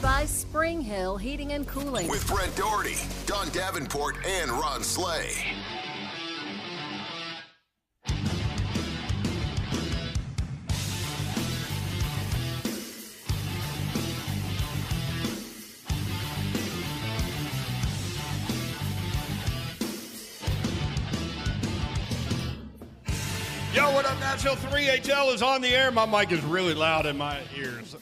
3HL Powered by Spring Hill Heating and Cooling. with Brent Doherty, Don Davenport, and Ron Slay. Yo, what up, Nashville? 3HL is on the air. My mic is really loud in my ears.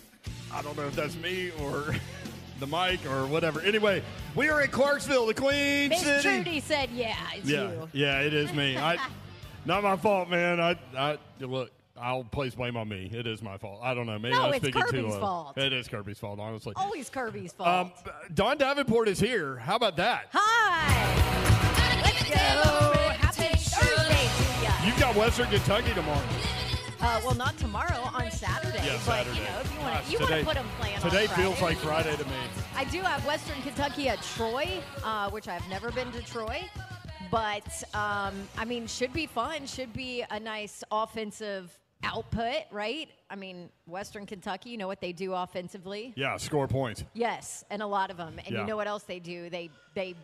I don't know if that's me or the mic or whatever. Anyway, we are in Clarksville, the Queen Miss City. Trudy said, "Yeah, it's yeah, you." yeah, it is me. I, not my fault, man. I, I look. I'll place blame on me. It is my fault. I don't know. Maybe No, I'm it's speaking too low. fault. It is Kirby's fault, honestly. Always Kirby's fault. Um, Don Davenport is here. How about that? Hi. Let's go. Happy Thursday to. You've got Western Kentucky tomorrow. Uh, well, not tomorrow on Saturday, Yeah, but Saturday. you know, if you want to, you today- put them playing. Today feels like Friday to me. I do have Western Kentucky at Troy, uh, which I've never been to Troy, but um, I mean, should be fun. Should be a nice offensive output, right? I mean, Western Kentucky, you know what they do offensively? Yeah, score points. Yes, and a lot of them. And Yeah. you know what else they do? They they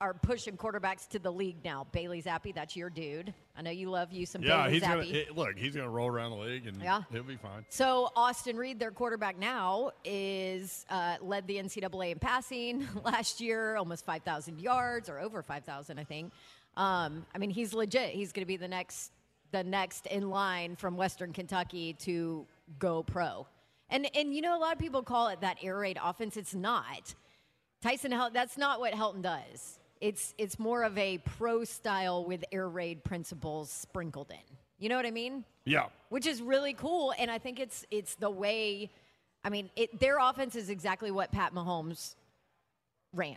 are pushing quarterbacks to the league now. Bailey Zappi, that's your dude. I know you love you some Yeah, Bailey he's Zappi. gonna it- look. He's gonna roll around the league and Yeah. he'll be fine. So Austin Reed, their quarterback now, is uh, led the NCAA in passing last year, almost 5,000 yards or over 5,000, I think. Um, I mean, he's legit. He's going to be the next, the next in line from Western Kentucky to go pro. And and you know, a lot of people call it that air raid offense. It's not. Tyson Hel- that's not what Helton does. It's it's more of a pro style with air raid principles sprinkled in. You know what I mean? Yeah. which is really cool. And I think it's it's the way. I mean, it, their offense is exactly what Pat Mahomes ran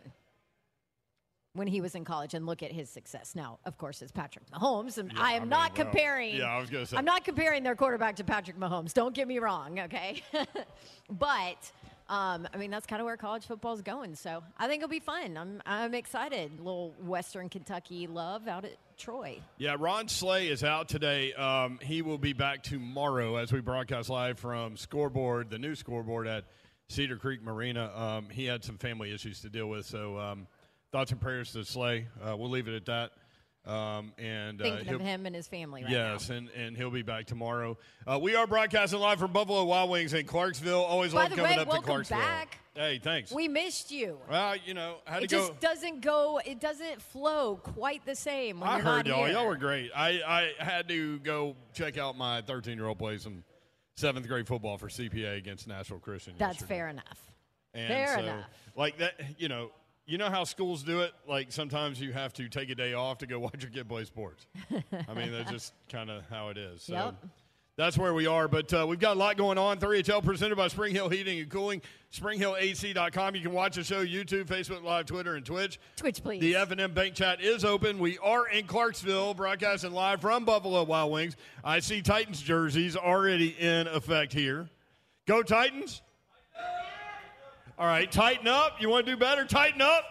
when he was in college. And look at his success now. Of course, it's Patrick Mahomes, and Yeah, I I am mean, not well, comparing. yeah, I was gonna say. I'm not comparing their quarterback to Patrick Mahomes. Don't get me wrong, okay? but. Um, I mean, that's kind of where college football is going. So I think it'll be fun. I'm, I'm excited. little Western Kentucky love out at Troy. Yeah, Ron Slay is out today. Um, he will be back tomorrow as we broadcast live from Scoreboard, the new Scoreboard at Cedar Creek Marina. Um, he had some family issues to deal with, so um, thoughts and prayers to Slay. Uh, we'll leave it at that. Um, and uh, Thinking he'll- of him and his family right now. Yes, and, and he'll be back tomorrow. Uh, we are broadcasting live from Buffalo Wild Wings in Clarksville. Always By love coming way, up to Clarksville. back. Hey, thanks. We missed you. well, you know, It to go. just doesn't go. It doesn't flow quite the same. When I you're heard y'all. here. Y'all were great. I, I had to go check out my 13 year old play some seventh grade football for CPA against National Christian. That's yesterday. fair enough. And fair so, enough. Like that, you know. You know how schools do it? Like sometimes you have to take a day off to go watch your kid play sports. I mean, that's just kind of how it is. So Yep. that's where we are. But uh, we've got a lot going on. 3HL presented by Spring Hill Heating and Cooling. SpringHillAC.com. You can watch the show YouTube, Facebook Live, Twitter, and Twitch. Twitch, please. The F&M Bank Chat is open. We are in Clarksville, broadcasting live from Buffalo Wild Wings. I see Titans jerseys already in effect here. Go Titans! All right, tighten up. You want to do better? Tighten up.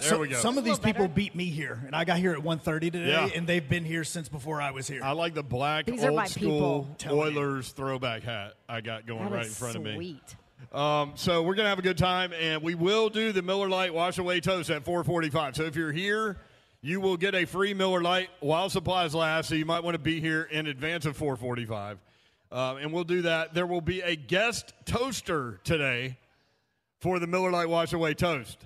There So- we go. Some of these people better. beat me here, and I got here at 1.30 today, Yeah. and they've been here since before I was here. I like the black These old school people. Oilers throwback hat I got going That right in front of me. sweet. Um, so we're gonna have a good time, and we will do the Miller Lite Wash Away Toast at 4:45. So if you're here, you will get a free Miller Lite while supplies last. So you might want to be here in advance of 4:45, uh, and we'll do that. There will be a guest toaster today for the Miller Lite Wash Away Toast.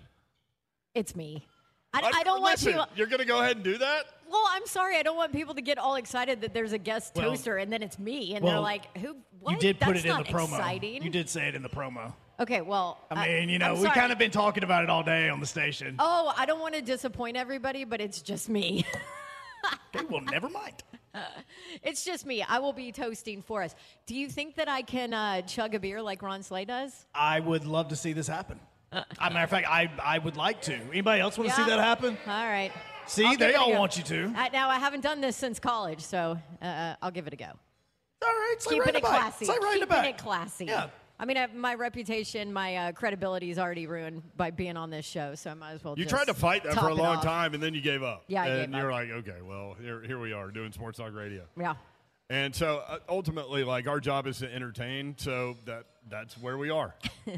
It's me. I, I don't want you. You're gonna go ahead and do that. Well, I'm sorry. I don't want people to get all excited that there's a guest Well- toaster and then it's me, and they're like, "Who? What? you did put That's it in not the promo. Exciting. You did say it in the promo. Okay. Well, I mean, you know, we sorry. kind of been talking about it all day on the station. Oh, I don't want to disappoint everybody, but it's just me. Okay, well, never mind. It's just me. I will be toasting for us. Do you think that I can uh, chug a beer like Ron Slay does? I would love to see this happen. As a matter of fact, I, I would like to. Anybody else want to see that happen? All right. See, I'll give they it a all go. want you to. Uh, now, I haven't done this since college, so uh, I'll give it a go. All right, it's like Keeping it classy. It's like right in Keeping it classy. Yeah. I mean, I, my reputation, my uh, credibility is already ruined by being on this show, so I might as well. You tried to fight that for a long off. time, and then you gave up. Yeah, I and you're up. like, okay, well, here, here we are doing sports talk radio. Yeah. And so uh, ultimately, like our job is to entertain. So that that's where we are.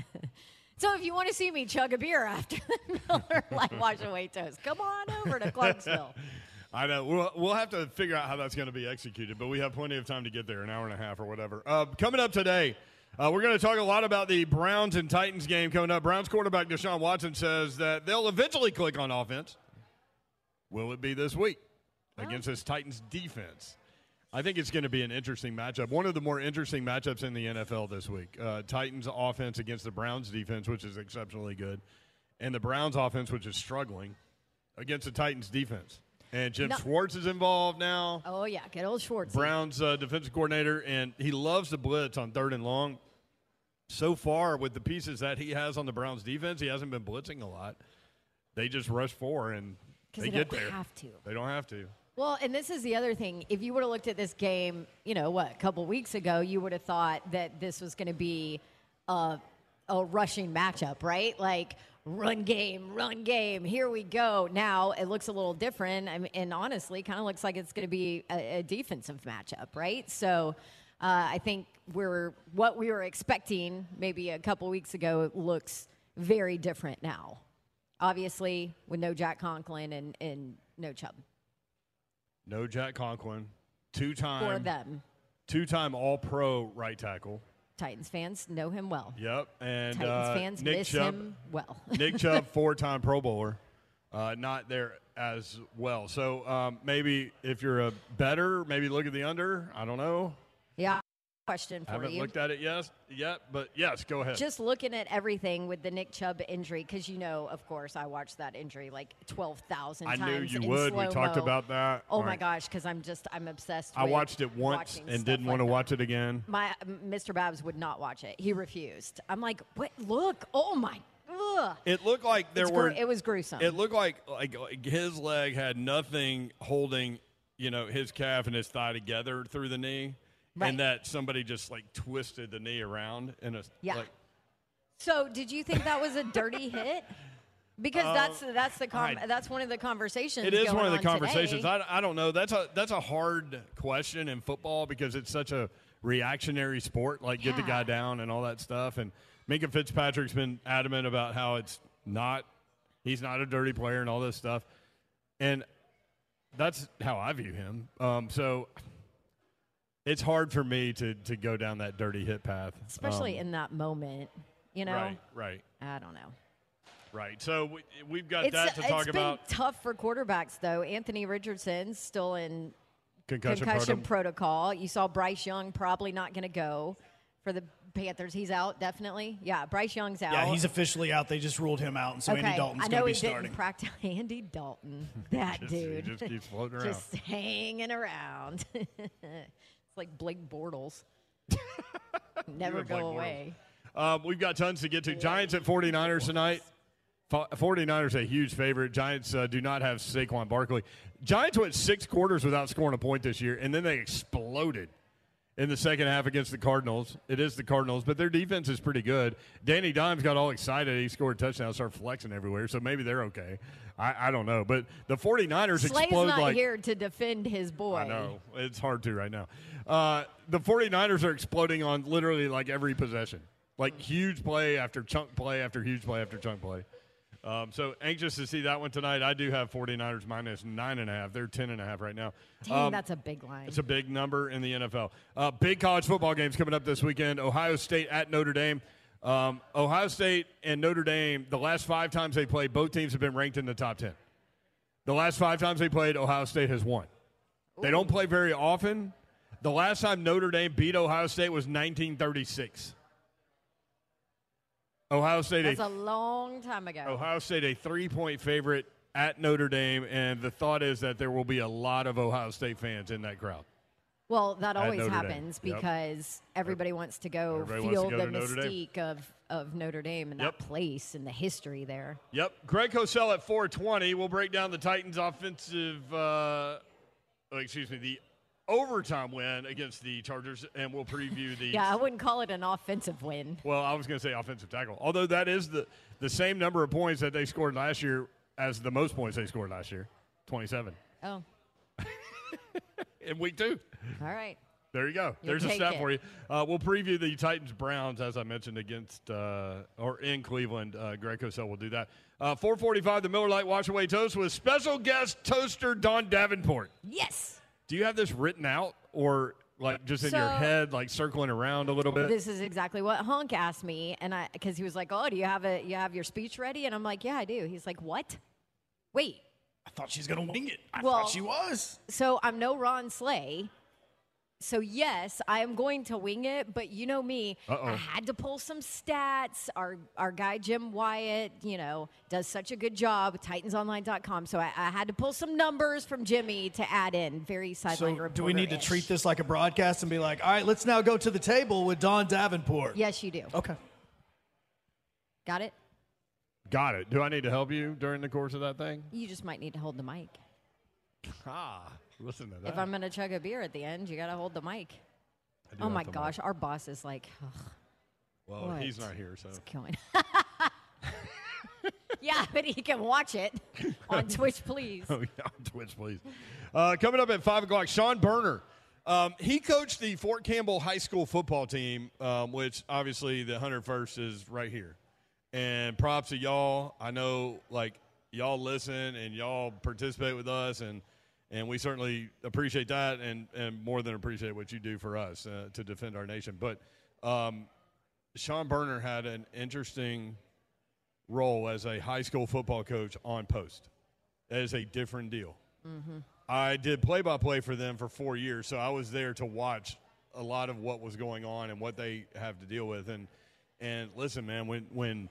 So if you want to see me chug a beer after the Miller Lite Wash Away Toast, come on over to Clarksville. I know we'll, we'll have to figure out how that's going to be executed, but we have plenty of time to get there, an hour and a half or whatever. Uh, coming up today, uh, we're going to talk a lot about the Browns and Titans game coming up. Browns quarterback Deshaun Watson says that they'll eventually click on offense. Will it be this week against this Titans defense? I think it's going to be an interesting matchup. One of the more interesting matchups in the NFL this week. Uh, Titans offense against the Browns defense, which is exceptionally good, and the Browns offense, which is struggling against the Titans defense. And Jim No- Schwartz is involved now. Oh yeah, get old Schwartz. Browns uh, defensive coordinator, and he loves the blitz on third and long. So far, with the pieces that he has on the Browns defense, he hasn't been blitzing a lot. They just rush four and they, they get don't there. have to. They don't have to. Well, and this is the other thing. If you would have looked at this game, you know, what, a couple weeks ago, you would have thought that this was going to be a, a rushing matchup, right? Like, run game, run game, here we go. Now it looks a little different. I mean, and honestly, kind of looks like it's going to be a, a defensive matchup, right? So uh, I think we're what we were expecting maybe a couple weeks ago looks very different now. Obviously, with no Jack Conklin and, and no Chubb No Jack Conklin, two time for them. two time All Pro right tackle. Titans fans know him well. Yep, and Titans uh, fans Nick miss Chubb, him well. Nick Chubb, four-time Pro Bowler, uh, not there as well. So um, maybe if you're a better, maybe look at the under. I don't know. yeah. Question for Haven't you. looked at it yet, yet, but yes, go ahead. Just looking at everything with the Nick Chubb injury, because you know, of course, I watched that injury like twelve thousand I times. knew you in would. We talked slow-mo. about that. Oh my Right. gosh, because I'm just I'm obsessed. I with watched it once watching and stuff didn't like want to that. watch it again. My Mr. Babs would not watch it. He refused. I'm like, what? Look! Oh my! Ugh. It looked like there It's were. it was gruesome. It looked like like like his leg had nothing holding, you know, his calf and his thigh together through the knee, Right. and that somebody just like twisted the knee around in a Yeah. like. So, did you think that was a dirty hit? Because that's that's the com- Uh, I- that's one of the conversations. It is one of the on conversations. today. I, I don't know. That's a that's a hard question in football because it's such a reactionary sport. Like get the guy down and all that stuff. And Minkah Fitzpatrick's been adamant about how it's not. He's not a dirty player and all this stuff. And that's how I view him. Um, so it's hard for me to to go down that dirty hit path, especially Um, in that moment. You know, right, right, I don't know. right. So we, we've got It's, that to it's talk been about. tough for quarterbacks though. Anthony Richardson's still in Concussion, concussion proto- protocol. You saw Bryce Young probably not going to go for the Panthers. He's out definitely. Yeah, Bryce Young's out. Yeah, he's officially out. They just ruled him out, and so okay. Andy Dalton's going to be he starting. didn't practice. Andy Dalton, that Just- he dude, just keeps floating around. just hanging around. It's like Blake Bortles. Never go away. Um, we've got tons to get to. Giants at 49ers tonight. Fo- 49ers a huge favorite. Giants uh, do not have Saquon Barkley. Giants went six quarters without scoring a point this year, and then they exploded in the second half against the Cardinals. It is the Cardinals, but their defense is pretty good. Danny Dimes got all excited. He scored a touchdown, started flexing everywhere, so maybe they're okay. I, I don't know. But the 49ers Slay's explode not like. here to defend his boy. I know. It's hard to right now. Uh, the 49ers are exploding on literally like every possession. Like huge play after chunk play after huge play after chunk play. Um, so anxious to see that one tonight. I do have 49ers minus nine and a half. They're ten and a half right now. Dang, Um, that's a big line. it's a big number in the NFL. Uh, big college football games coming up this weekend. Ohio State at Notre Dame. Um, Ohio State and Notre Dame, the last five times they played, both teams have been ranked in the top 10. The last five times they played, Ohio State has won. They don't play very often. The last time Notre Dame beat Ohio State was 1936. Ohio State, That's a, a long time ago. Ohio State, a three-point favorite at Notre Dame, and the thought is that there will be a lot of Ohio State fans in that crowd. Well, that always Notre Dame. happens Yep. because everybody wants to go Everybody feel to go the to Notre Dame. mystique of, of Notre Dame and Yep. that place and the history there. Yep. Greg Cosell at 420. We'll break down the Titans' offensive, uh, excuse me, the overtime win against the Chargers, and we'll preview the. Yeah, I wouldn't call it an offensive win. Well, I was going to say offensive tackle, although that is the, the same number of points that they scored last year as the most points they scored last year 27 Oh, in week two. all right. There you go. You'll There's a stat it. for you. Uh, we'll preview the Titans Browns as I mentioned against uh, or in Cleveland. Uh, Greg Cosell will do that. Uh, 445, the Miller Lite Wash Away Toast with special guest toaster Don Davenport. Yes. Do you have this written out or like just in your head, like circling around a little bit? This is exactly what Honk asked me, and I because he was like, "Oh, do you have a you have your speech ready?" And I'm like, "Yeah, I do." He's like, "What? Wait, I thought she's gonna wing it. I Well- thought she was. so I'm no Ron Slay. So yes, I am going to wing it, but you know me, Uh-oh. I had to pull some stats. Our our guy Jim Wyatt, you know, does such a good job TitansOnline.com. So I, I had to pull some numbers from Jimmy to add in. Very sideline So reporter. do we need to treat this like a broadcast and be like, all right, let's now go to the table with Don Davenport? Yes, you do. Okay. Got it. Got it. Do I need to help you during the course of that thing? You just might need to hold the mic. Ah, listen to that. If I'm going to chug a beer at the end, you got to hold the mic. Oh my gosh, our boss is like, ugh, Well, What? he's not here, so. It's killing. yeah, but he can watch it on Twitch, please. Oh, yeah, on Twitch, please. Uh, coming up at 5 o'clock, Sean Berner. Um, he coached the Fort Campbell High School football team, um, which obviously the 101st is right here. And props to y'all. I know, like, y'all listen and y'all participate with us, and, and we certainly appreciate that and, and more than appreciate what you do for us uh, to defend our nation. But um, Sean Berner had an interesting role as a high school football coach on post. That is a different deal. I did play by play for them for four years, so I was there to watch a lot of what was going on and what they have to deal with. And and listen, man, when when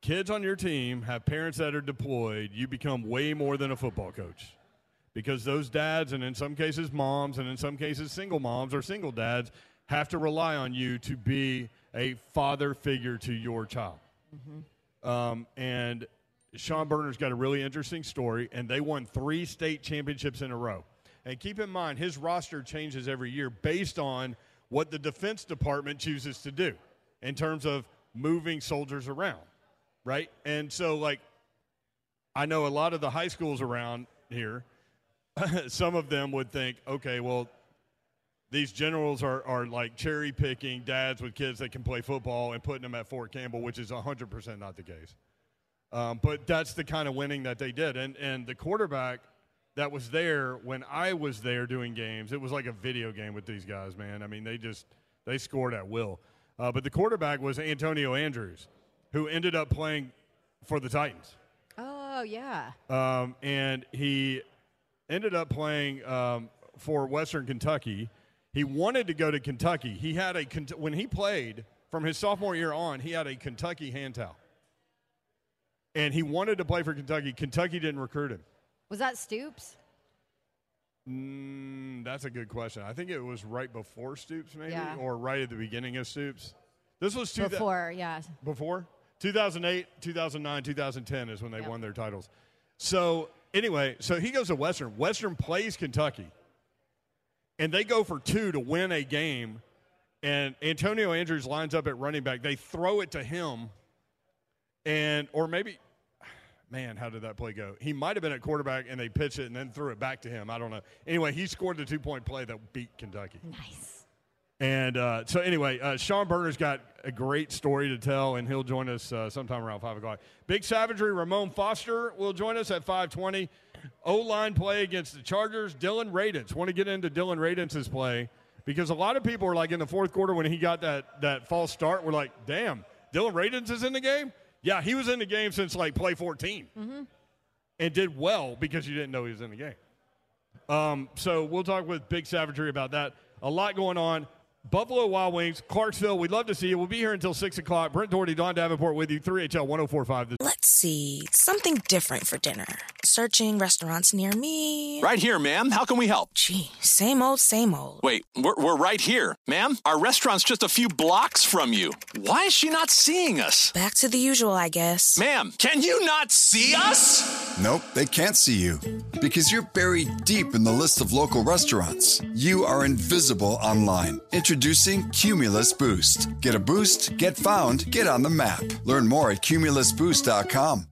kids on your team have parents that are deployed, you become way more than a football coach. Because those dads, and in some cases moms, and in some cases single moms or single dads, have to rely on you to be a father figure to your child. Um, and Sean Berner's got a really interesting story, and they won three state championships in a row. And keep in mind, his roster changes every year based on what the Defense Department chooses to do in terms of moving soldiers around, right? And so, like, I know a lot of the high schools around here, some of them would think, okay, well, these generals are, are like cherry picking dads with kids that can play football and putting them at Fort Campbell, which is 100% not the case. Um, but that's the kind of winning that they did. And, and the quarterback that was there when I was there doing games, it was like a video game with these guys, man. I mean, they just they scored at will. Uh, but the quarterback was Antonio Andrews, who ended up playing for the Titans. Oh, yeah. Um, and he ended up playing um, for Western Kentucky. He wanted to go to Kentucky. He had a when he played from his sophomore year on, he had a Kentucky hand towel, and he wanted to play for Kentucky. Kentucky didn't recruit him. Was that Stoops? Mm, that's a good question. I think it was right before Stoops, maybe, Yeah. or right at the beginning of Stoops. This was two Before, yeah. before 2008 2009 2010 is when they Yep. won their titles so anyway so he goes to western. Western plays kentucky. And they go for two to win a game. And antonio andrews lines up at running back. They throw it to him. And or maybe man how did that play go? He might have been at quarterback and they pitch it and then threw it back to him. I don't know. Anyway he scored the two point play that beat kentucky. Nice. And uh, so, anyway, uh, Sean Berner's got a great story to tell, and he'll join us uh, sometime around five o'clock. Big Savagery, Ramon Foster will join us at five twenty. O line play against the Chargers. Dillon Radunz. Want to get into Dillon Radunz' play because a lot of people are like in the fourth quarter when he got that that false start. We're like, damn, Dillon Radunz is in the game. Yeah, he was in the game since like play 14 and did well because you didn't know he was in the game. Um, so we'll talk with Big Savagery about that. A lot going on. Buffalo Wild Wings, Clarksville. We'd love to see you. We'll be here until 6 o'clock. Brent Doherty, Don Davenport with you, 3HL 1045. Let's see. Something different for dinner. Searching restaurants near me. Right here, ma'am. How can we help? Gee, same old, same old. Wait, we're, we're right here. Ma'am, our restaurant's just a few blocks from you. Why is she not seeing us? Back to the usual, I guess. Ma'am, can you not see us? Nope, they can't see you. Because you're buried deep in the list of local restaurants. You are invisible online. Introducing Cumulus Boost. Get a boost, get found, get on the map. Learn more at cumulusboost.com.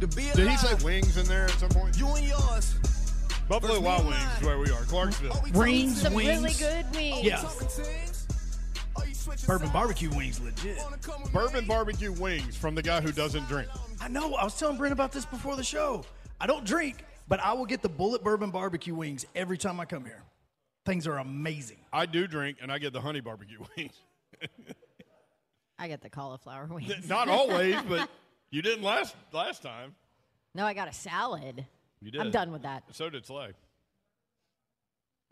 To be Did he say wings in there at some point? You and yours. Buffalo Wild Wings is where we are, Clarksville. Wings, Some wings. really good wings. Yeah. Bourbon barbecue wings, legit. Bourbon barbecue wings from the guy who doesn't drink. I know. I was telling Brent about this before the show. I don't drink, but I will get the bullet bourbon barbecue wings every time I come here. Things are amazing. I do drink, and I get the honey barbecue wings. I get the cauliflower wings. Not always, but you didn't last last time. No, I got a salad. You did. I'm done with that. So did Slay.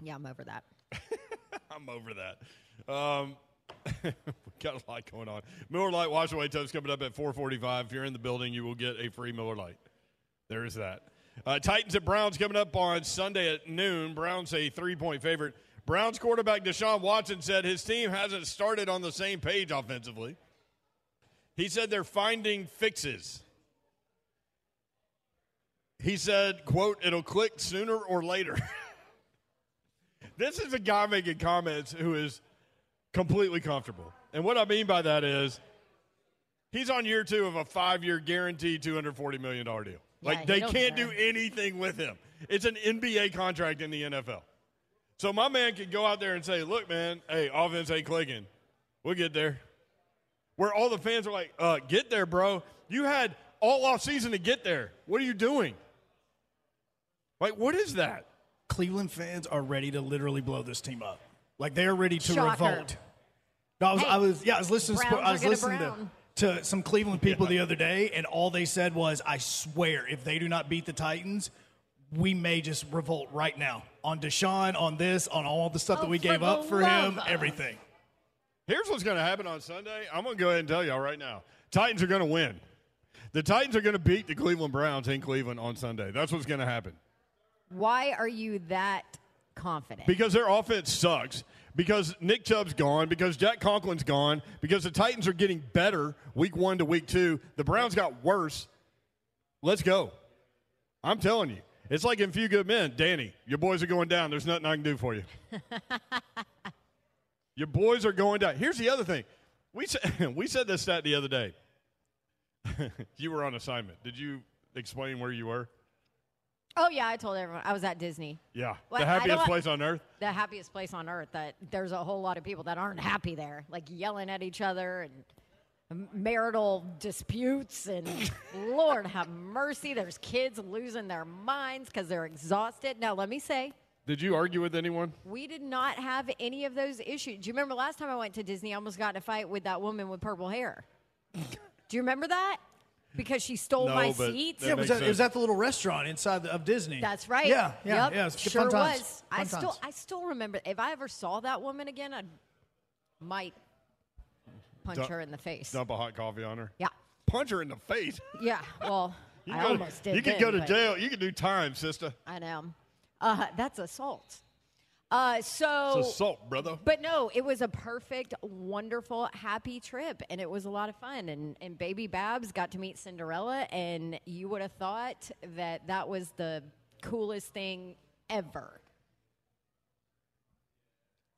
Yeah, I'm over that. I'm over that. Um, we got a lot going on. Miller Lite Wash Away Toast coming up at 445. If you're in the building, you will get a free Miller Lite. There is that. Uh, Titans at Browns coming up on Sunday at noon. Browns a three-point favorite. Browns quarterback Deshaun Watson said his team hasn't started on the same page offensively. He said they're finding fixes. He said, quote, it'll click sooner or later. this is a guy making comments who is completely comfortable. And what I mean by that is he's on year two of a five year guaranteed $240 million deal. Like he they can't care. do anything with him. It's an NBA contract in the NFL. So my man could go out there and say, look, man, hey, offense ain't clicking. We'll get there. Where all the fans are like, uh, get there, bro. You had all off season to get there. What are you doing? Like, what is that? Cleveland fans are ready to literally blow this team up. Like they are ready to Shocker. revolt. No, I was, Hey, I was, yeah, I was listening. To, I was listening to, to some Cleveland people the other day, and all they said was, "I swear, if they do not beat the Titans, we may just revolt right now on Deshaun, on this, on all the stuff Oh, that we gave up for him, of- everything." Here's what's going to happen on Sunday. I'm going to go ahead and tell y'all right now. Titans are going to win. The Titans are going to beat the Cleveland Browns in Cleveland on Sunday. That's what's going to happen. Why are you that confident? Because their offense sucks. Because Nick Chubb's gone. Because Jack Conklin's gone. Because the Titans are getting better week one to week two. The Browns got worse. Let's go. I'm telling you. It's like in Few Good Men. Danny, your boys are going down. There's nothing I can do for you. your boys are going down. Here's the other thing. We said, we said this stat the other day. you were on assignment. Did you explain where you were? oh yeah, I told everyone I was at Disney. Yeah. Well, the happiest place on earth. The happiest place on earth. That there's a whole lot of people that aren't happy there, like yelling at each other and marital disputes and Lord have mercy. There's kids losing their minds because they're exhausted. Now let me say. Did you argue with anyone? We did not have any of those issues. Do you remember last time I went to Disney? I almost got in a fight with that woman with purple hair. Do you remember that? Because she stole No, my but seats. Yeah, it was, at, it was at the little restaurant inside the, of Disney. That's right. Yeah, yeah, Yep. yeah. it was good sure fun times. was. Fun I still, times. I still remember. If I ever saw that woman again, I might punch Dump- her in the face. Dump a hot coffee on her. Yeah. Punch her in the face. Yeah. Well, You I can go to- almost did. You could then, go to but jail. You could do time, sister. I know. Uh, that's assault. Uh, so, It's assault, brother. But no, it was a perfect, wonderful, happy trip, and it was a lot of fun. And, and baby Babs got to meet Cinderella, and you would have thought that that was the coolest thing ever.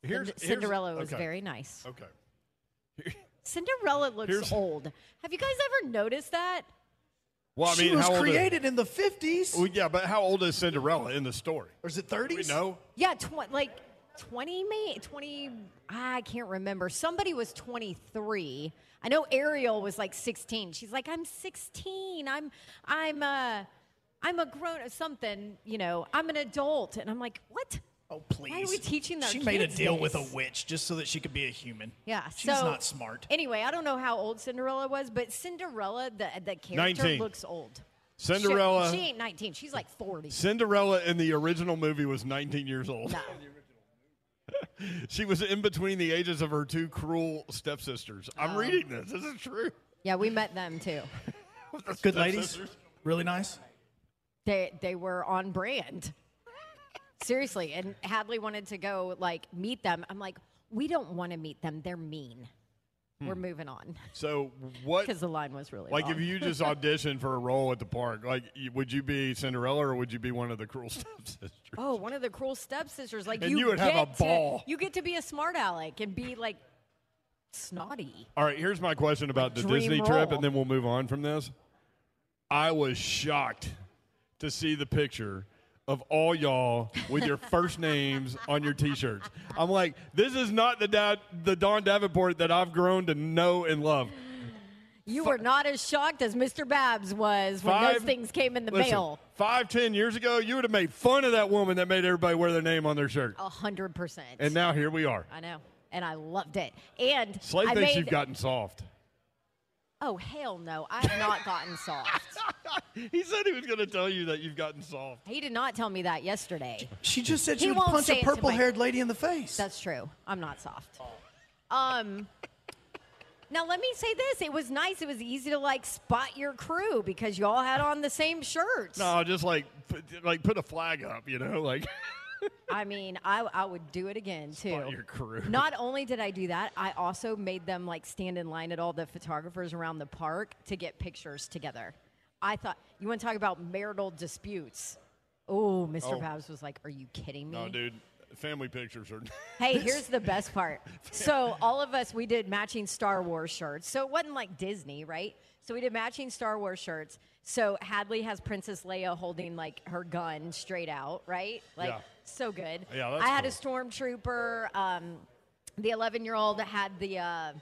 Here's- here's- Cinderella was okay. very nice. Okay. Cinderella looks Here's- old. Have you guys ever noticed that? Well, I she mean, was how old created in the 50s. Well, yeah, but how old is Cinderella in the story? Or is it 30s? We know. Yeah, tw- like 20, May 20, I can't remember. Somebody was 23. I know Ariel was like 16. She's like, I'm 16. I'm, I'm, uh, I'm a grown or something, you know, I'm an adult. And I'm like, what? Oh, please. Why are we teaching our She made a kids deal with a witch just so that she could be a human. Yeah, She's so not smart. Anyway, I don't know how old Cinderella was, but Cinderella, the the character 19. looks old. Cinderella. She, she ain't 19. She's like 40. Cinderella in the original movie was 19 years old. No. she was in between the ages of her two cruel stepsisters. I'm Oh. reading this. This is true. Yeah, we met them too. Good ladies. Really nice. They they were on brand. Seriously, and Hadley wanted to go like meet them. I'm like, we don't want to meet them. They're mean. We're Hmm. moving on So what? because the line was really Like, long. if you just auditioned for a role at the park, like, would you be Cinderella or would you be one of the cruel stepsisters? oh, one of the cruel stepsisters. Like And you, you would have a get to- ball. you get to be a smart aleck and be like snotty. All right, here's my question about the Dream Disney trip, and then we'll move on from this. I was shocked to see the picture of all y'all with your first names on your T-shirts. I'm like, this is not the dad, the Don Davenport that I've grown to know and love. You were not as shocked as Mr. Babs was when those things came in the listen, mail. Five, ten years ago, you would have made fun of that woman that made everybody wear their name on their shirt. A hundred percent. And now here we are. I know, and I loved it. And Slade I thinks made, you've gotten soft. Oh hell no! I have not gotten soft. he said he was going to tell you that you've gotten soft. He did not tell me that yesterday. She just said she He would won't punch say a it to my- purple-haired lady in the face. That's true. I'm not soft. Um. Now let me say this: it was nice. It was easy to like spot your crew because you all had on the same shirts. No, just like put, like put a flag up, you know, like I mean, I, I would do it again too. your crew. Not only did I do that, I also made them like stand in line at all the photographers around the park to get pictures together. I thought you want to talk about marital disputes. Oh, Mr. Oh. Babs was like, "Are you kidding me?" No, dude. Family pictures are. Hey, here's the best part. So all of us, we did matching Star Wars shirts. So it wasn't like Disney, right? So we did matching Star Wars shirts. So Hadley has Princess Leia holding like her gun straight out, right? Like Yeah. So good. Yeah, that's I had a stormtrooper. Um, the 11 year old had the. Uh,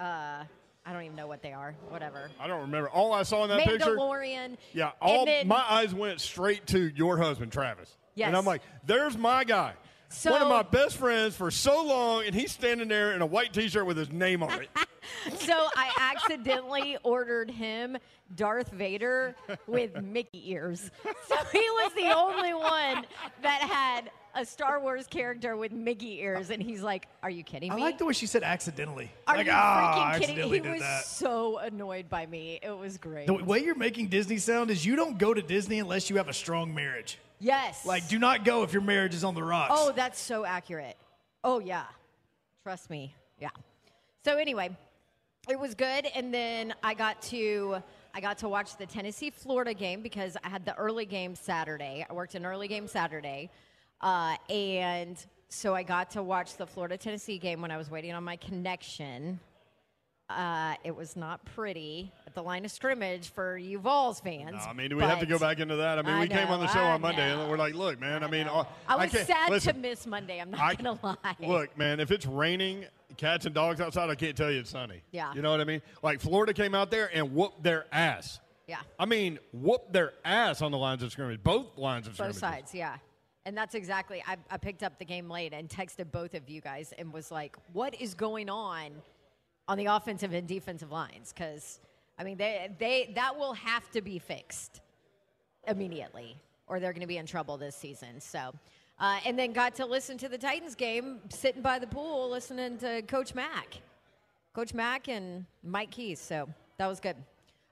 uh, I don't even know what they are. Whatever. I don't remember. All I saw in that picture. Mandalorian. Yeah, all then- my eyes went straight to your husband, Travis. Yes. And I'm like, there's my guy. So- One of my best friends for so long, and he's standing there in a white T-shirt with his name on it. so I accidentally ordered him Darth Vader with Mickey ears. So he was the only one that had a Star Wars character with Mickey ears, and he's like, "Are you kidding me?" I like the way she said accidentally. Are like, you ah, I freaking kidding?" accidentally He was that. so annoyed by me. It was great. The way you're making Disney sound is you don't go to Disney unless you have a strong marriage. Yes. Like, do not go if your marriage is on the rocks. Oh, that's so accurate. Oh yeah, trust me. Yeah. So anyway, it was good, and then I got to I got to watch the Tennessee Florida game because I had the early game Saturday. I worked an early game Saturday, uh, and so I got to watch the Florida Tennessee game when I was waiting on my connection. Uh, it was not pretty the line of scrimmage for you Vols fans. No, I mean, do we have to go back into that? I mean, I we came on the show I on Monday, know. and we're like, look, man. I, mean, all- uh, I was sad listen, to miss Monday. I'm not I- gonna lie. Look, man, if it's raining, cats and dogs outside, I can't tell you it's sunny. Yeah. You know what I mean? Like Florida came out there and whooped their ass. Yeah. I mean, whooped their ass on the lines of scrimmage. Both lines of Both scrimmage. Both sides, yeah. And that's exactly, I, I picked up the game late and texted both of you guys and was like, what is going on on the offensive and defensive lines? Because, I mean, they, they, that will have to be fixed immediately or they're going to be in trouble this season. So, uh, and then got to listen to the Titans game sitting by the pool listening to Coach Mack. Coach Mack and Mike Keith. So that was good.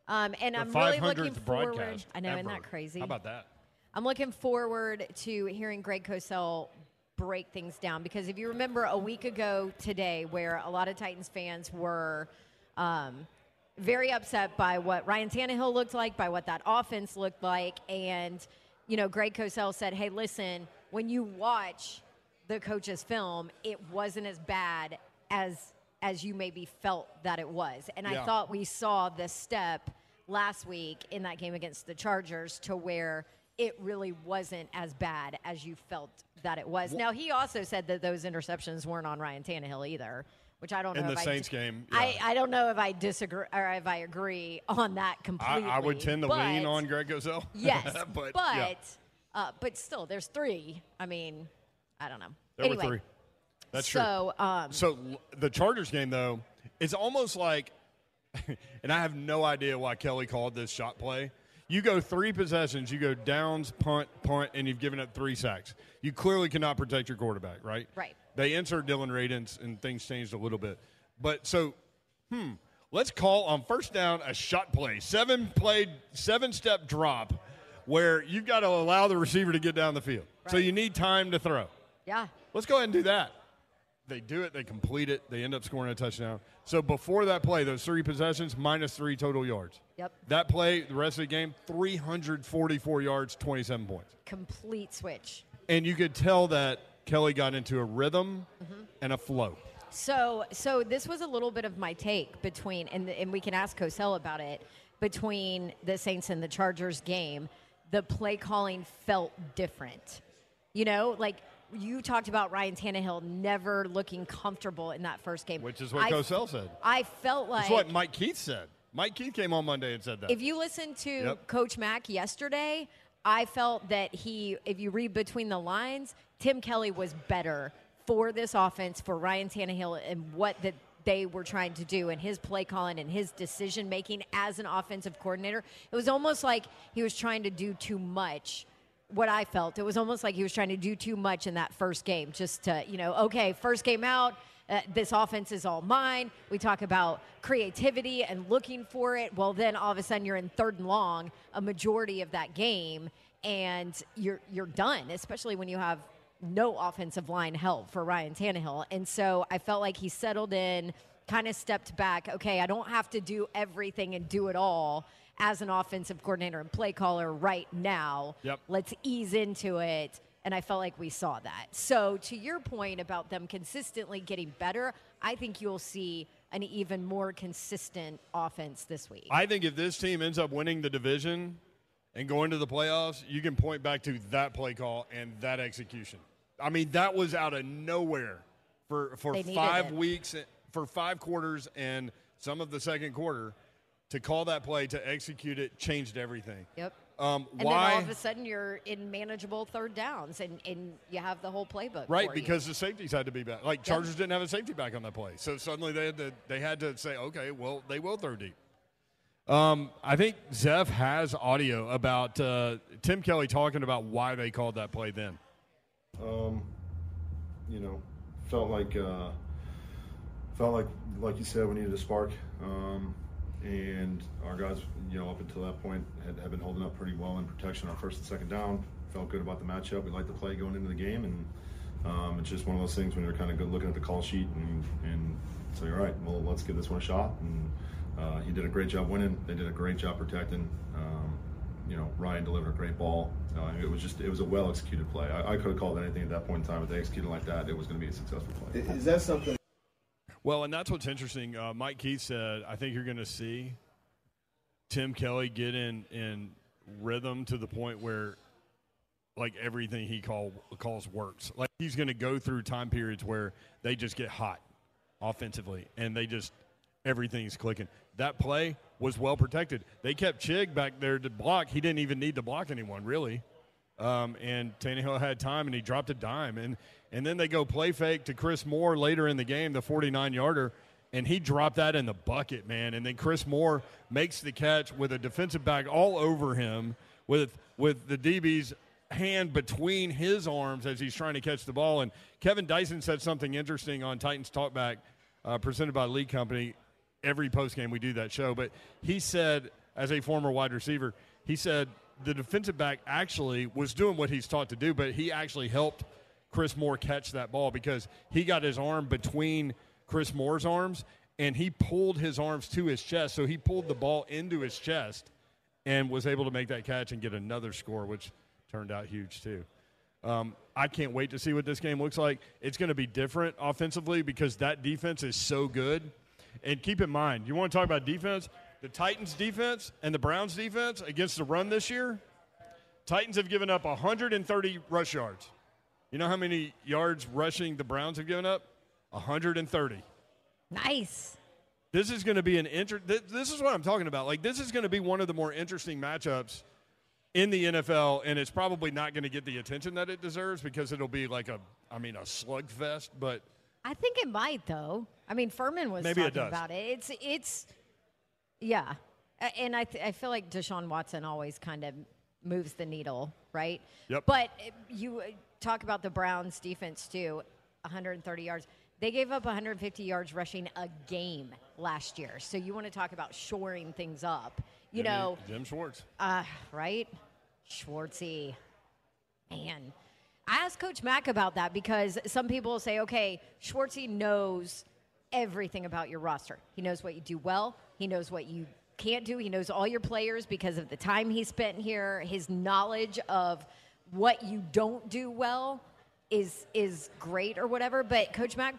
Um, and The I'm really 500th looking forward. I know, isn't ever. that crazy? How about that? I'm looking forward to hearing Greg Cosell break things down because if you remember a week ago today, where a lot of Titans fans were. Um, very upset by what Ryan Tannehill looked like, by what that offense looked like, and you know, Greg Cosell said, "Hey, listen, when you watch the coach's film, it wasn't as bad as as you maybe felt that it was." And Yeah. I thought we saw the step last week in that game against the Chargers to where it really wasn't as bad as you felt that it was. Now he also said that those interceptions weren't on Ryan Tannehill either, which I don't In know. the if Saints I, game, I, I don't know if I disagree or if I agree on that I, completely. I would tend to but, lean on Greg Cosell. Yes, but, but yeah, uh, but still, there's three. I mean, I don't know. there anyway, were three. That's so, true. Um, So the Chargers game, though, it's almost like, and I have no idea why Kelly called this shot play. You go three possessions, you go downs, punt, punt, and you've given up three sacks. You clearly cannot protect your quarterback, right? Right. They insert Dillon Radunz, and things changed a little bit. But so, hmm, let's call on first down a shot play, seven played, seven step drop, where you've got to allow the receiver to get down the field. So you need time to throw. yeah. Let's go ahead and do that. They do it, they complete it, they end up scoring a touchdown. So before that play, those three possessions, minus three total yards. Yep. That play, the rest of the game, 344 yards, 27 points. Complete switch. And you could tell that Kelly got into a rhythm Mm-hmm. and a flow. So, so this was a little bit of my take between, and and we can ask Cosell about it between the Saints and the Chargers game. The play calling felt different. You know, like you talked about Ryan Tannehill never looking comfortable in that first game, Which is what I- Cosell said. I felt like That's what Mike Keith said. Mike Keith came on Monday and said that. If you listen to Yep. Coach Mack yesterday, I felt that he, if you read between the lines, Tim Kelly was better for this offense, for Ryan Tannehill, and what that they were trying to do, and his play calling and his decision making as an offensive coordinator. It was almost like he was trying to do too much. What I felt, it was almost like he was trying to do too much in that first game, just to, you know, okay, first game out, uh, this offense is all mine. We talk about creativity and looking for it. Well, then all of a sudden you're in third and long a majority of that game, and you're you're done. Especially when you have no offensive line help for Ryan Tannehill. And so I felt like he settled in, kind of stepped back. Okay, I don't have to do everything and do it all as an offensive coordinator and play caller right now. Yep. Let's ease into it. And I felt like we saw that. So, to your point about them consistently getting better, I think you'll see an even more consistent offense this week. I think if this team ends up winning the division and going to the playoffs, you can point back to that play call and that execution. I mean, that was out of nowhere for for five it. weeks, for five quarters, and some of the second quarter to call that play to execute it changed everything. Yep. Um, And why? then all of a sudden you're in manageable third downs and, and you have the whole playbook. Right, for you. because the safeties had to be back. Like Chargers didn't have a safety back on that play, so suddenly they had to they had to say, okay, well they will throw deep. Um, I think Zeph has audio about uh, Tim Kelly talking about why they called that play then. Um, you know, felt like uh, felt like like you said we needed a spark, um, and our guys, you know, up until that point had, had been holding up pretty well in protection on first and second down. Felt good about the matchup. We liked the play going into the game, and um, it's just one of those things when you're kind of good looking at the call sheet and and say, all right, well, let's give this one a shot. And uh, he did a great job winning. They did a great job protecting. Um, you know, Ryan delivered a great ball. Uh, it was just, it was a well executed play. I, I could have called anything at that point in time. If they executed like that, it was going to be a successful play. Is that something? Well, and that's what's interesting. Uh, Mike Keith said, I think you're going to see Tim Kelly get in in rhythm to the point where, like everything he call calls works. Like he's going to go through time periods where they just get hot offensively, and they just everything's clicking. That play was well protected. They kept Chig back there to block. He didn't even need to block anyone really. Um, and Tannehill had time, and he dropped a dime, and and then they go play fake to Chris Moore later in the game, the 49 yarder, and he dropped that in the bucket, man. And then Chris Moore makes the catch with a defensive back all over him, with with the DB's hand between his arms as he's trying to catch the ball. And Kevin Dyson said something interesting on Titans Talkback, uh, presented by League Company. Every post game we do that show, but he said, as a former wide receiver, he said the defensive back actually was doing what he's taught to do, but he actually helped Chris Moore catch that ball because he got his arm between Chris Moore's arms and he pulled his arms to his chest. So he pulled the ball into his chest and was able to make that catch and get another score, which turned out huge too. Um, I can't wait to see what this game looks like. It's going to be different offensively because that defense is so good. And keep in mind, you want to talk about defense? The Titans' defense and the Browns' defense against the run this year. Titans have given up 130 rush yards. You know how many yards rushing the Browns have given up? 130. Nice. This is going to be an inter- th- This is what I'm talking about. Like this is going to be one of the more interesting matchups in the NFL, and it's probably not going to get the attention that it deserves because it'll be like a, I mean, a slugfest. But I think it might, though. I mean, Furman was Maybe it talking does. about it. It's it's yeah, and I th- I feel like Deshaun Watson always kind of moves the needle, right? Yep. But uh, you uh, talk about the Browns' defense too, 130 yards. They gave up 150 yards rushing a game last year. So you want to talk about shoring things up? You Jimmy- know, Jim Schwartz. uh, right? Schwartzy. Man. I asked Coach Mack about that because some people say, okay, Schwartzy knows everything about your roster. He knows what you do well, he knows what you can't do, he knows all your players because of the time he spent here, his knowledge of what you don't do well is is great or whatever. But Coach Mack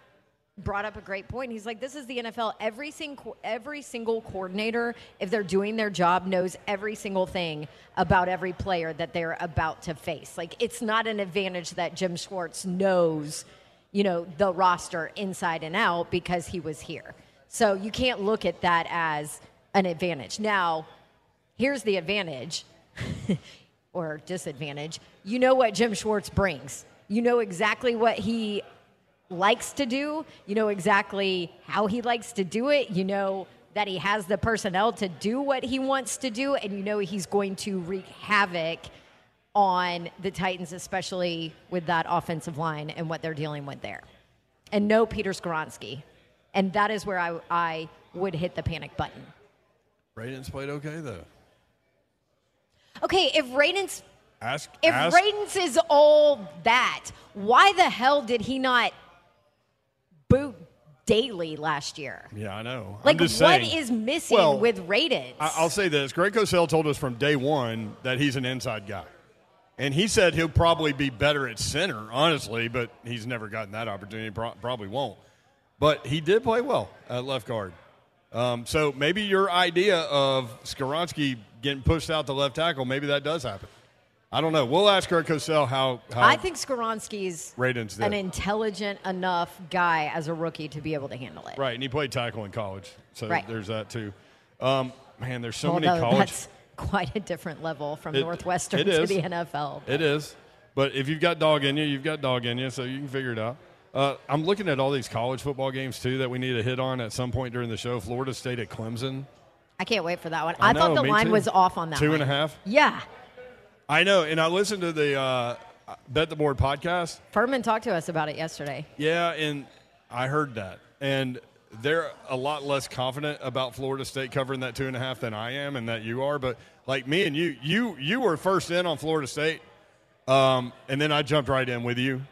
brought up a great point. He's like, this is the NFL. Every single every single coordinator, if they're doing their job, knows every single thing about every player that they're about to face. Like it's not an advantage that Jim Schwartz knows, you know, the roster inside and out because he was here. So you can't look at that as an advantage. Now, here's the advantage or disadvantage. You know what Jim Schwartz brings. You know exactly what he likes to do. You know exactly how he likes to do it. You know that he has the personnel to do what he wants to do, and you know he's going to wreak havoc on the Titans, especially with that offensive line and what they're dealing with there. And no Peter Skoronski. And that is where I, I would hit the panic button. Radunz played okay though. Okay, if Radunz Ask. if ask Radunz is all that, why the hell did he not boot Daly last year? yeah, I know. Like, I'm just what saying. is missing Well, with Radunz? I- I'll say this: Greg Cosell told us from day one that he's an inside guy, and he said he'll probably be better at center, honestly, but he's never gotten that opportunity. Pro- probably won't. But he did play well at left guard. Um, so maybe your idea of Skoronski getting pushed out to left tackle, maybe that does happen. I don't know. We'll ask Greg Cosell how. how I think Skoronski's Radunz did. an intelligent enough guy as a rookie to be able to handle it. Right, and he played tackle in college, so Right. there's that too. Um, man, there's so Although many college. that's quite a different level from It- Northwestern it to the NFL. It is. But if you've got dog in you, you've got dog in you, so you can figure it out. Uh, I'm looking at all these college football games too that we need to hit on at some point during the show. Florida State at Clemson. I can't wait for that one. I I, thought the line too. was off on that Two and a half? Yeah. I know, and I listened to the uh, Bet the Board podcast. Furman talked to us about it yesterday. Yeah, and I heard that, and they're a lot less confident about Florida State covering that two and a half than I am, and that you are. But like me and you, you you were first in on Florida State, um, and then I jumped right in with you,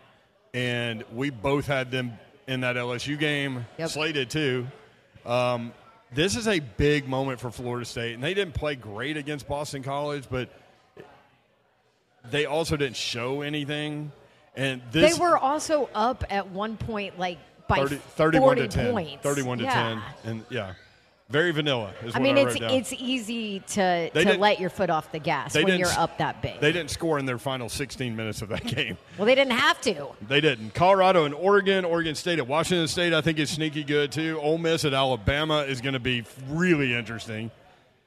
and we both had them in that LSU game, slated too. Um, this is a big moment for Florida State, and they didn't play great against Boston College, but they also didn't show anything. And this they were also up at one point, like by 30, 31 40 to 10. points. 31 to Yeah. 10. And yeah, very vanilla I mean, I it's it's easy to, They to let your foot off the gas when you're up that big. They didn't score in their final 16 minutes of that game. well, they didn't have to. They didn't. Colorado and Oregon, Oregon State at Washington State, I think is sneaky good too. Ole Miss at Alabama is going to be really interesting.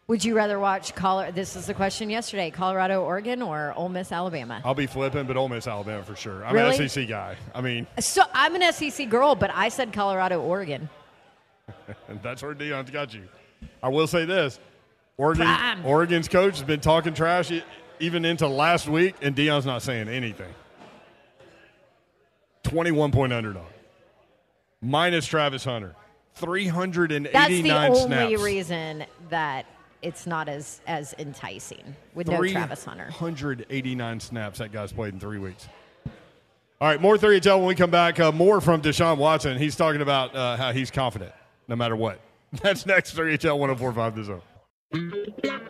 Would you rather watch Colorado? This is the question yesterday: Colorado, Oregon, or Ole Miss, Alabama? I'll be flipping, but Ole Miss, Alabama for sure. I'm Really? an SEC guy. I mean, So I'm an SEC girl, but I said Colorado, Oregon. and that's where Deion's got you. I will say this: Oregon, Prime. Oregon's coach has been talking trash even into last week, and Deion's not saying anything. Twenty-one point underdog, minus Travis Hunter, three hundred and That's the only snaps. reason that it's not as as enticing with no Travis Hunter. 389 snaps that guy's played in three weeks. All right, more 3HL when we come back. Uh, more from Deshaun Watson. He's talking about uh, how he's confident no matter what. That's next 3HL 1045 The Zone.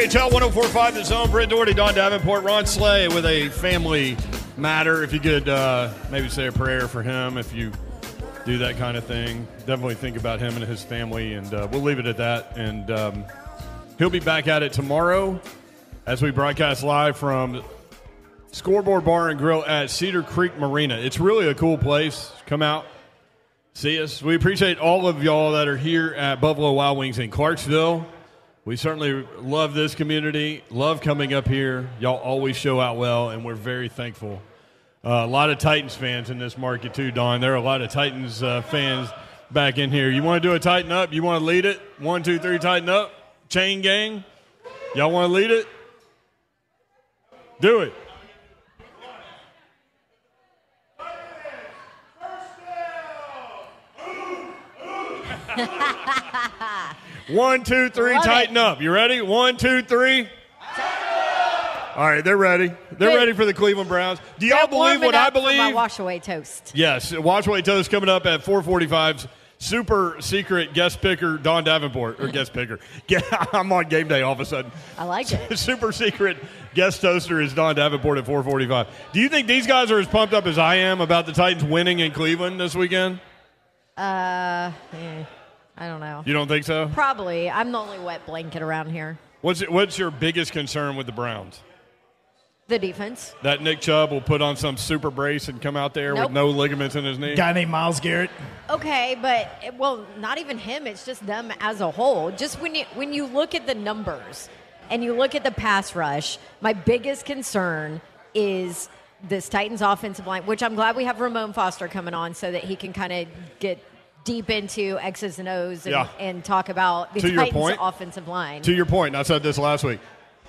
HL 1045 The Zone. Brent Doherty, Don Davenport, Ron Slay with a family matter. If you could uh, maybe say a prayer for him if you do that kind of thing. Definitely think about him and his family, and uh, we'll leave it at that. And um, he'll be back at it tomorrow as we broadcast live from Scoreboard Bar and Grill at Cedar Creek Marina. It's really a cool place. Come out, see us. We appreciate all of y'all that are here at Buffalo Wild Wings in Clarksville. We certainly love this community, love coming up here. Y'all always show out well, and we're very thankful. Uh, a lot of Titans fans in this market, too, Don. There are a lot of Titans uh, fans back in here. You want to do a Tighten Up? You want to lead it? One, two, three, Tighten Up. Chain gang. Y'all want to lead it? Do it. One, two, three, Love tighten it. up. You ready? One, two, three. All right, they're ready. They're Good. ready for the Cleveland Browns. Do y'all believe what I for My believe? wash away toast. Yes, Watch Away Toast coming up at 445's super secret guest picker, Don Davenport, or guest picker. Yeah, I'm on game day all of a sudden. I like it. super secret guest toaster is Don Davenport at 445. Do you think these guys are as pumped up as I am about the Titans winning in Cleveland this weekend? Uh, eh, I don't know. You don't think so? Probably. I'm the only wet blanket around here. What's, what's your biggest concern with the Browns? The defense. That Nick Chubb will put on some super brace and come out there Nope. with no ligaments in his knee? Guy named Myles Garrett. Okay, but eh, well, not even him. It's just them as a whole. Just when you when you look at the numbers and you look at the pass rush, my biggest concern is this Titans offensive line, which I'm glad we have Ramon Foster coming on so that he can kind of get deep into X's and O's and, Yeah. and talk about the To your Titans point- offensive line. To your point, point, I said this last week.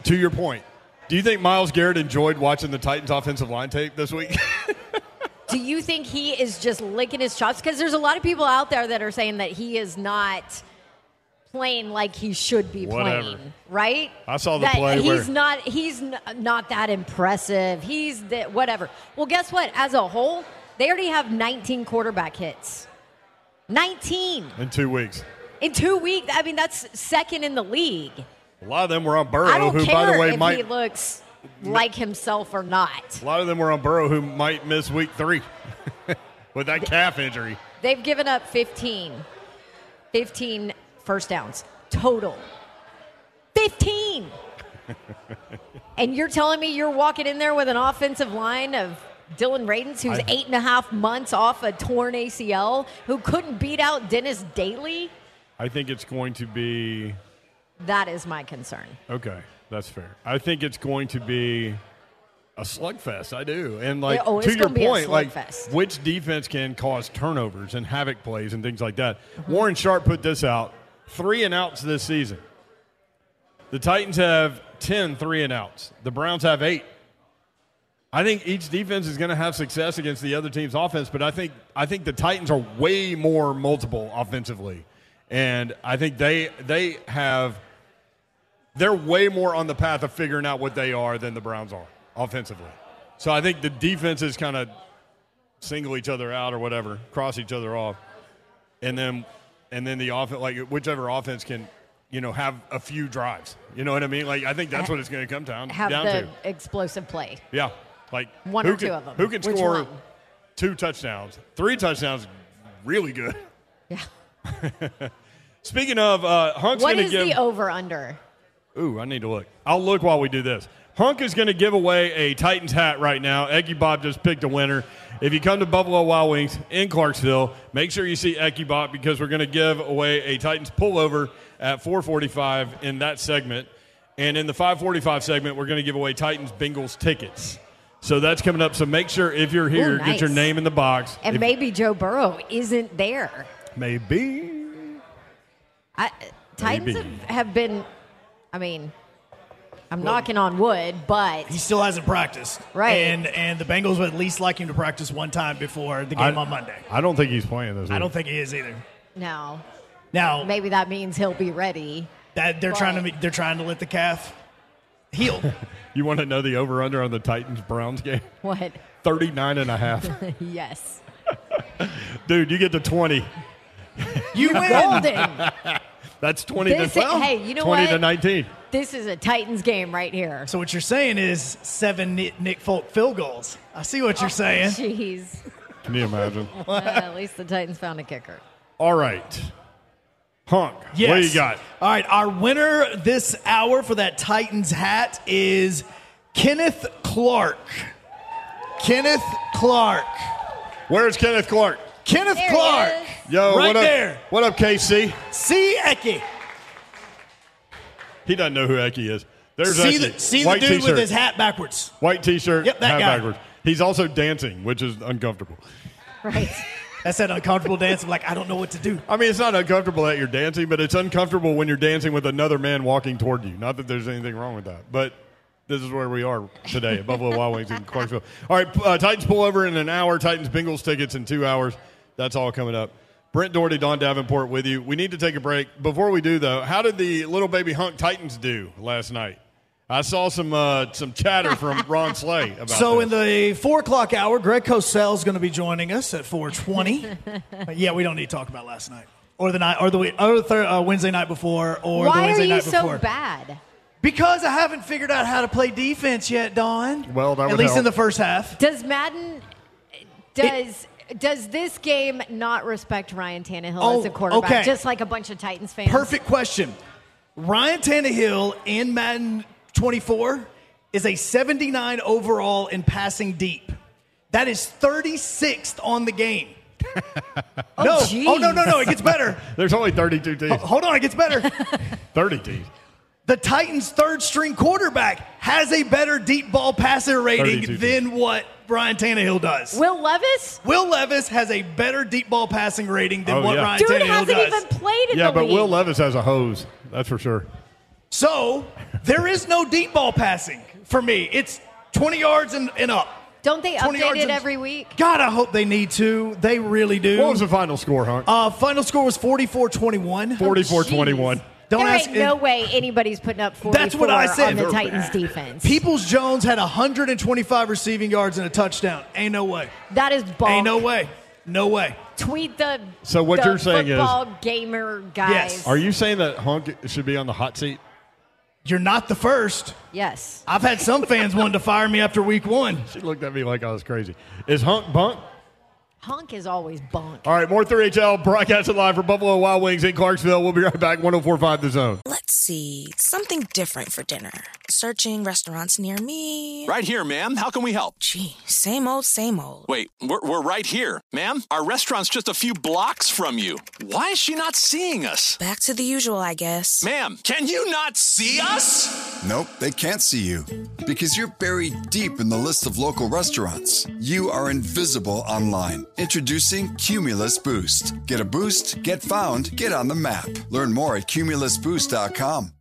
To your point, do you think Myles Garrett enjoyed watching the Titans offensive line tape this week? Do you think he is just licking his chops? Because there's a lot of people out there that are saying that he is not playing like he should be Whatever. playing, right? I saw the That play He's where- not. He's n- not that impressive. He's the, whatever. Well, guess what? As a whole, they already have 19 quarterback hits. 19 in two weeks. in two weeks. I mean, that's second in the league. A lot of them were on Burrow, who, by the way, if he might. looks like himself or not. A lot of them were on Burrow, who might miss week three with that calf injury. They've given up 15. 15 first downs total. 15! and you're telling me you're walking in there with an offensive line of Dillon Radunz, who's I- eight and a half months off a torn ACL, who couldn't beat out Dennis Daly? I think it's going to be That is my concern. okay. That's fair. I think it's going to be a slugfest. I do, and like Yeah, oh, to your gonna be a point, like which defense can cause turnovers and havoc plays and things like that. Mm-hmm. Warren Sharp put this out: three and outs this season. The Titans have 10 three and outs. The Browns have eight. I think each defense is going to have success against the other team's offense, but I think I think the Titans are way more multiple offensively, and I think they they have they're way more on the path of figuring out what they are than the Browns are offensively. So I think the defenses kind of single each other out or whatever, cross each other off, and then and then the offense like whichever offense can you know have a few drives. You know what I mean? Like I think that's what it's going to come down Have down the to. explosive play. Yeah, like One who or two can- of 'em. Who can Which score one? two touchdowns, three touchdowns? Really good. Yeah. Speaking of, uh, Hunk's going to give. What is the over under? Ooh, I need to look. I'll look while we do this. Hunk is going to give away a Titans hat right now. Ecky Bob just picked a winner. If you come to Buffalo Wild Wings in Clarksville, make sure you see Ecky Bob because we're going to give away a Titans pullover at 445 in that segment. And in the 545 segment, we're going to give away Titans Bengals tickets. So that's coming up. So make sure if you're here, Ooh, get your name in the box. And If- maybe Joe Burrow isn't there. maybe. I, Titans Maybe. have, have been, I mean, I'm knocking on wood, but He still hasn't practiced. Right. And and the Bengals would at least like him to practice one time before the game I- on Monday. I don't think he's playing this. Week. I don't think he is either. no. Now maybe that means he'll be ready. That they're trying to they're trying to let the calf heal. You want to know the over under on the Titans Browns game? What? 39 and a half. yes. Dude, you get to 20. You win. Golden. That's 20 This to is- hey, you know 20 what? to 19. This is a Titans game right here. So what you're saying is seven Nick, Nick Folk field goals. I see what you're saying. Jeez. Can you imagine? Uh, at least the Titans found a kicker. All right. Honk. Yes. What do you got? All right, our winner this hour for that Titans hat is Kenneth Clark. Kenneth Clark. Where's Kenneth Clark? Kenneth There Clark. is. Yo, right what up? there. What up, KC? See Eki. He doesn't know who Eki is. There's See Eki. the, see the dude t-shirt. with his hat backwards. White t-shirt, Yep, that hat guy. backwards. He's also dancing, which is uncomfortable. Right. That's that uncomfortable dance of like, I don't know what to do. I mean, it's not uncomfortable that you're dancing, but it's uncomfortable when you're dancing with another man walking toward you. Not that there's anything wrong with that, but this is where we are today at Buffalo Wild Wings in Clarksville. All right, uh, Titans pull over in an hour. Titans Bengals tickets in two hours. That's all coming up. Brent Doherty, Don Davenport with you. We need to take a break. Before we do, though, how did the little baby hunk Titans do last night? I saw some uh, some chatter from Ron Slay about So this. in the four o'clock hour, Greg Cosell is going to be joining us at four twenty. yeah, we don't need to talk about last night or the night or the week- or the third, uh, Wednesday night before or the Why are you so bad? Because I haven't figured out how to play defense yet, Don. Well, that at least help. in the first half. Does Madden does does this game not respect Ryan Tannehill Oh, as a quarterback? okay. Just like a bunch of Titans fans. Perfect question. Ryan Tannehill in Madden 24 is a 79 overall in passing deep. That is 36th on the game. Oh, no, jeez. oh no, no, no! It gets better. There's only 32 teams. Hold on, it gets better. 30 teams. The Titans' third string quarterback has a better deep ball passer rating 32 than what Ryan Tannehill does. Will Levis? Will Levis has a better deep ball passing rating than Oh, what yeah. Ryan Dude Tannehill hasn't does. even played in Yeah, the but league. Will Levis has a hose. That's for sure. So there is no deep ball passing for me. It's 20 yards and, and up. Don't they update it and- every week? God, I hope they need to. They really do. What was the final score, Hunk? uh, final score was 44-21. 44 21. Don't there ask. ain't no way anybody's putting up 44 That's what I said. on the They're Titans defense. Peoples Jones had 125 receiving yards and a touchdown. Ain't no way. that is ball. Ain't no way. No way. Tweet the So what the you're saying is- football gamer guys. Yes. Are you saying that Hunk should be on the hot seat? You're not the first. Yes. I've had some fans wanting to fire me after week one. She looked at me like I was crazy. Is Hunk bunk? Honk is always bunk. All right, more 3HL broadcasting live from Buffalo Wild Wings in Clarksville. We'll be right back. 1045 The Zone. Let's see. Something different for dinner. Searching restaurants near me. Right here, ma'am. How can we help? Gee, same old, same old. Wait, we're, we're right here. Ma'am, our restaurant's just a few blocks from you. Why is she not seeing us? Back to the usual, I guess. Ma'am, can you not see us? Nope, they can't see you. Because you're buried deep in the list of local restaurants. You are invisible online. Introducing Cumulus Boost. Get a boost, get found, get on the map. Learn more at cumulusboost.com.